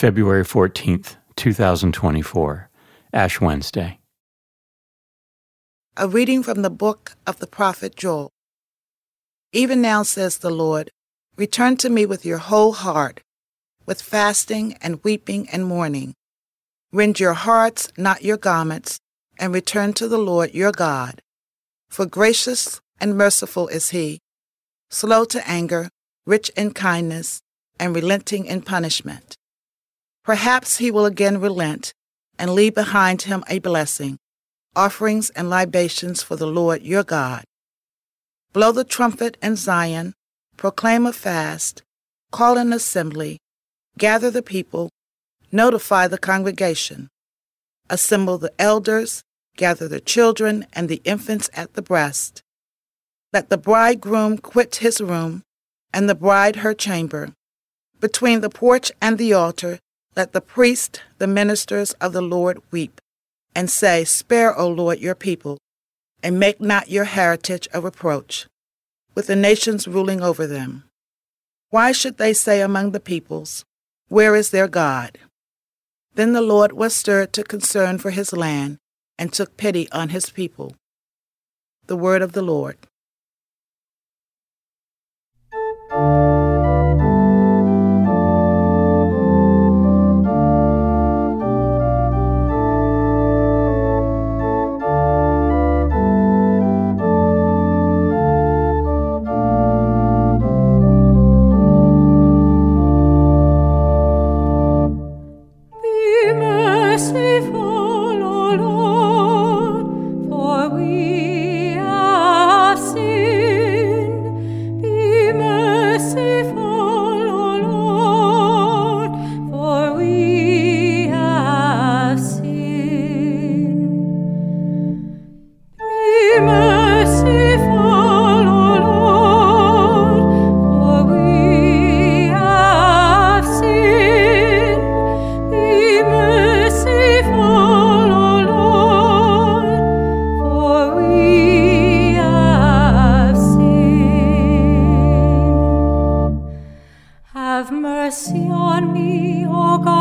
February 14th, 2024, Ash Wednesday. A reading from the book of the prophet Joel. Even now, says the Lord, return to me with your whole heart, with fasting and weeping and mourning. Rend your hearts, not your garments, and return to the Lord your God. For gracious and merciful is he, slow to anger, rich in kindness, and relenting in punishment. Perhaps he will again relent and leave behind him a blessing, offerings and libations for the Lord your God. Blow the trumpet in Zion, proclaim a fast, call an assembly, gather the people, notify the congregation, assemble the elders, gather the children and the infants at the breast. Let the bridegroom quit his room, and the bride her chamber. Between the porch and the altar, let the priest, the ministers of the Lord, weep, and say, Spare, O Lord, your people, and make not your heritage a reproach, with the nations ruling over them. Why should they say among the peoples, Where is their God? Then the Lord was stirred to concern for his land, and took pity on his people. The word of the Lord.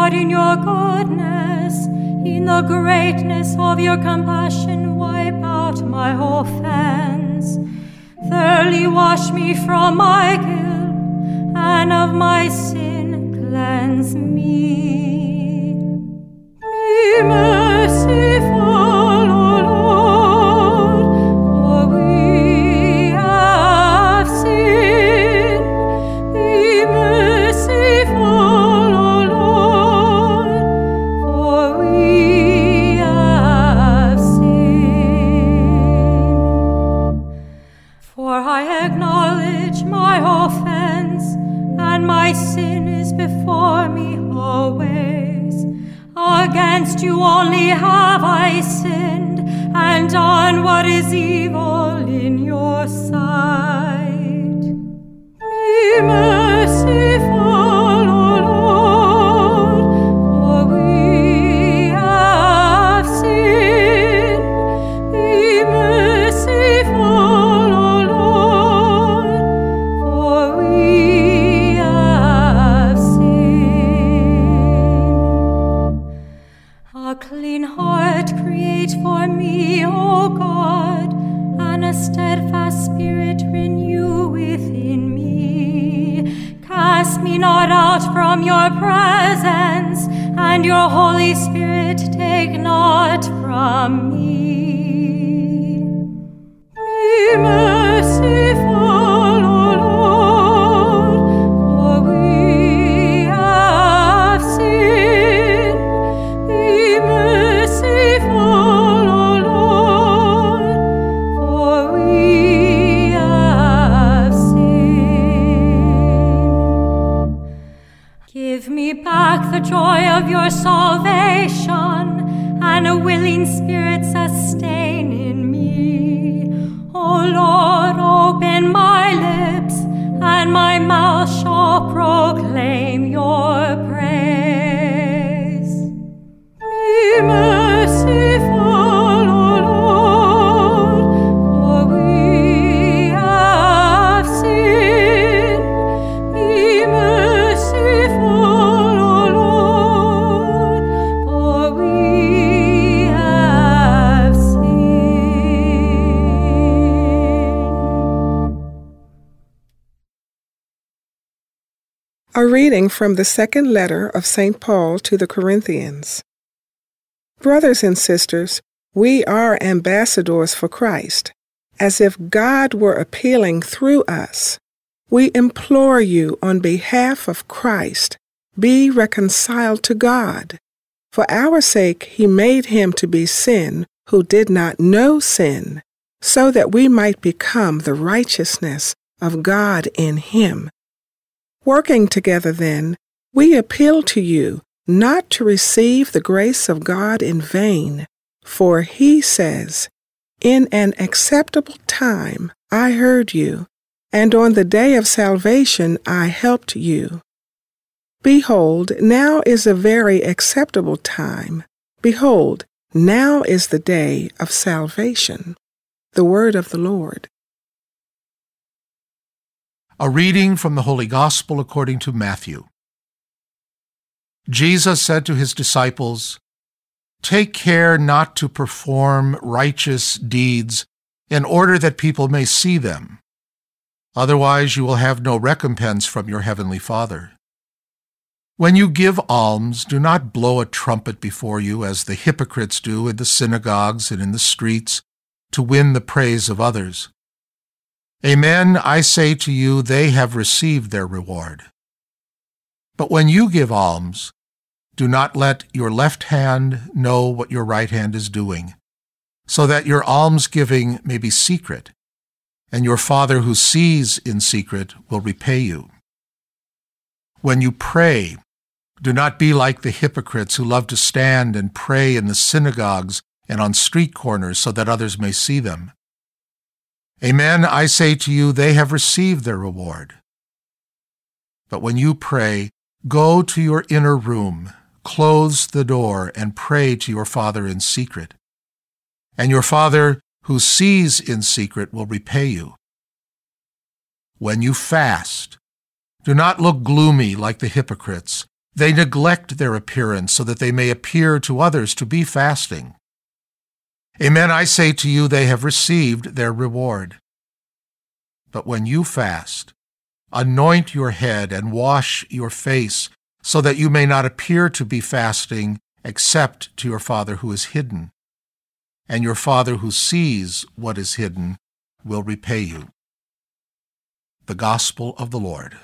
God, in your goodness. In the greatness of your compassion, wipe out my offense. Thoroughly wash me from my guilt, and of my sin cleanse me. Against you only have I sinned, and done what is evil in your sight. Be create for me, O God, and a steadfast spirit renew within me. Cast me not out from your presence, and your Holy Spirit take not from me. Joy of your salvation, and a willing spirit sustain in me. O Lord, open my lips, and my mouth shall proclaim your praise. Reading from the second letter of St. Paul to the Corinthians. Brothers and sisters, we are ambassadors for Christ, as if God were appealing through us. We implore you on behalf of Christ, be reconciled to God. For our sake he made him to be sin who did not know sin, so that we might become the righteousness of God in him. Working together, then, we appeal to you not to receive the grace of God in vain, for he says, In an acceptable time I heard you, and on the day of salvation I helped you. Behold, now is a very acceptable time. Behold, now is the day of salvation. The word of the Lord. A reading from the Holy Gospel according to Matthew. Jesus said to his disciples, Take care not to perform righteous deeds in order that people may see them. Otherwise, you will have no recompense from your heavenly Father. When you give alms, do not blow a trumpet before you as the hypocrites do in the synagogues and in the streets to win the praise of others. Amen, I say to you, they have received their reward. But when you give alms, do not let your left hand know what your right hand is doing, so that your almsgiving may be secret, and your Father who sees in secret will repay you. When you pray, do not be like the hypocrites who love to stand and pray in the synagogues and on street corners so that others may see them. Amen, I say to you, they have received their reward. But when you pray, go to your inner room, close the door, and pray to your Father in secret. And your Father, who sees in secret, will repay you. When you fast, do not look gloomy like the hypocrites. They neglect their appearance so that they may appear to others to be fasting. Amen, I say to you, they have received their reward. But when you fast, anoint your head and wash your face, so that you may not appear to be fasting except to your Father who is hidden. And your Father who sees what is hidden will repay you. The Gospel of the Lord.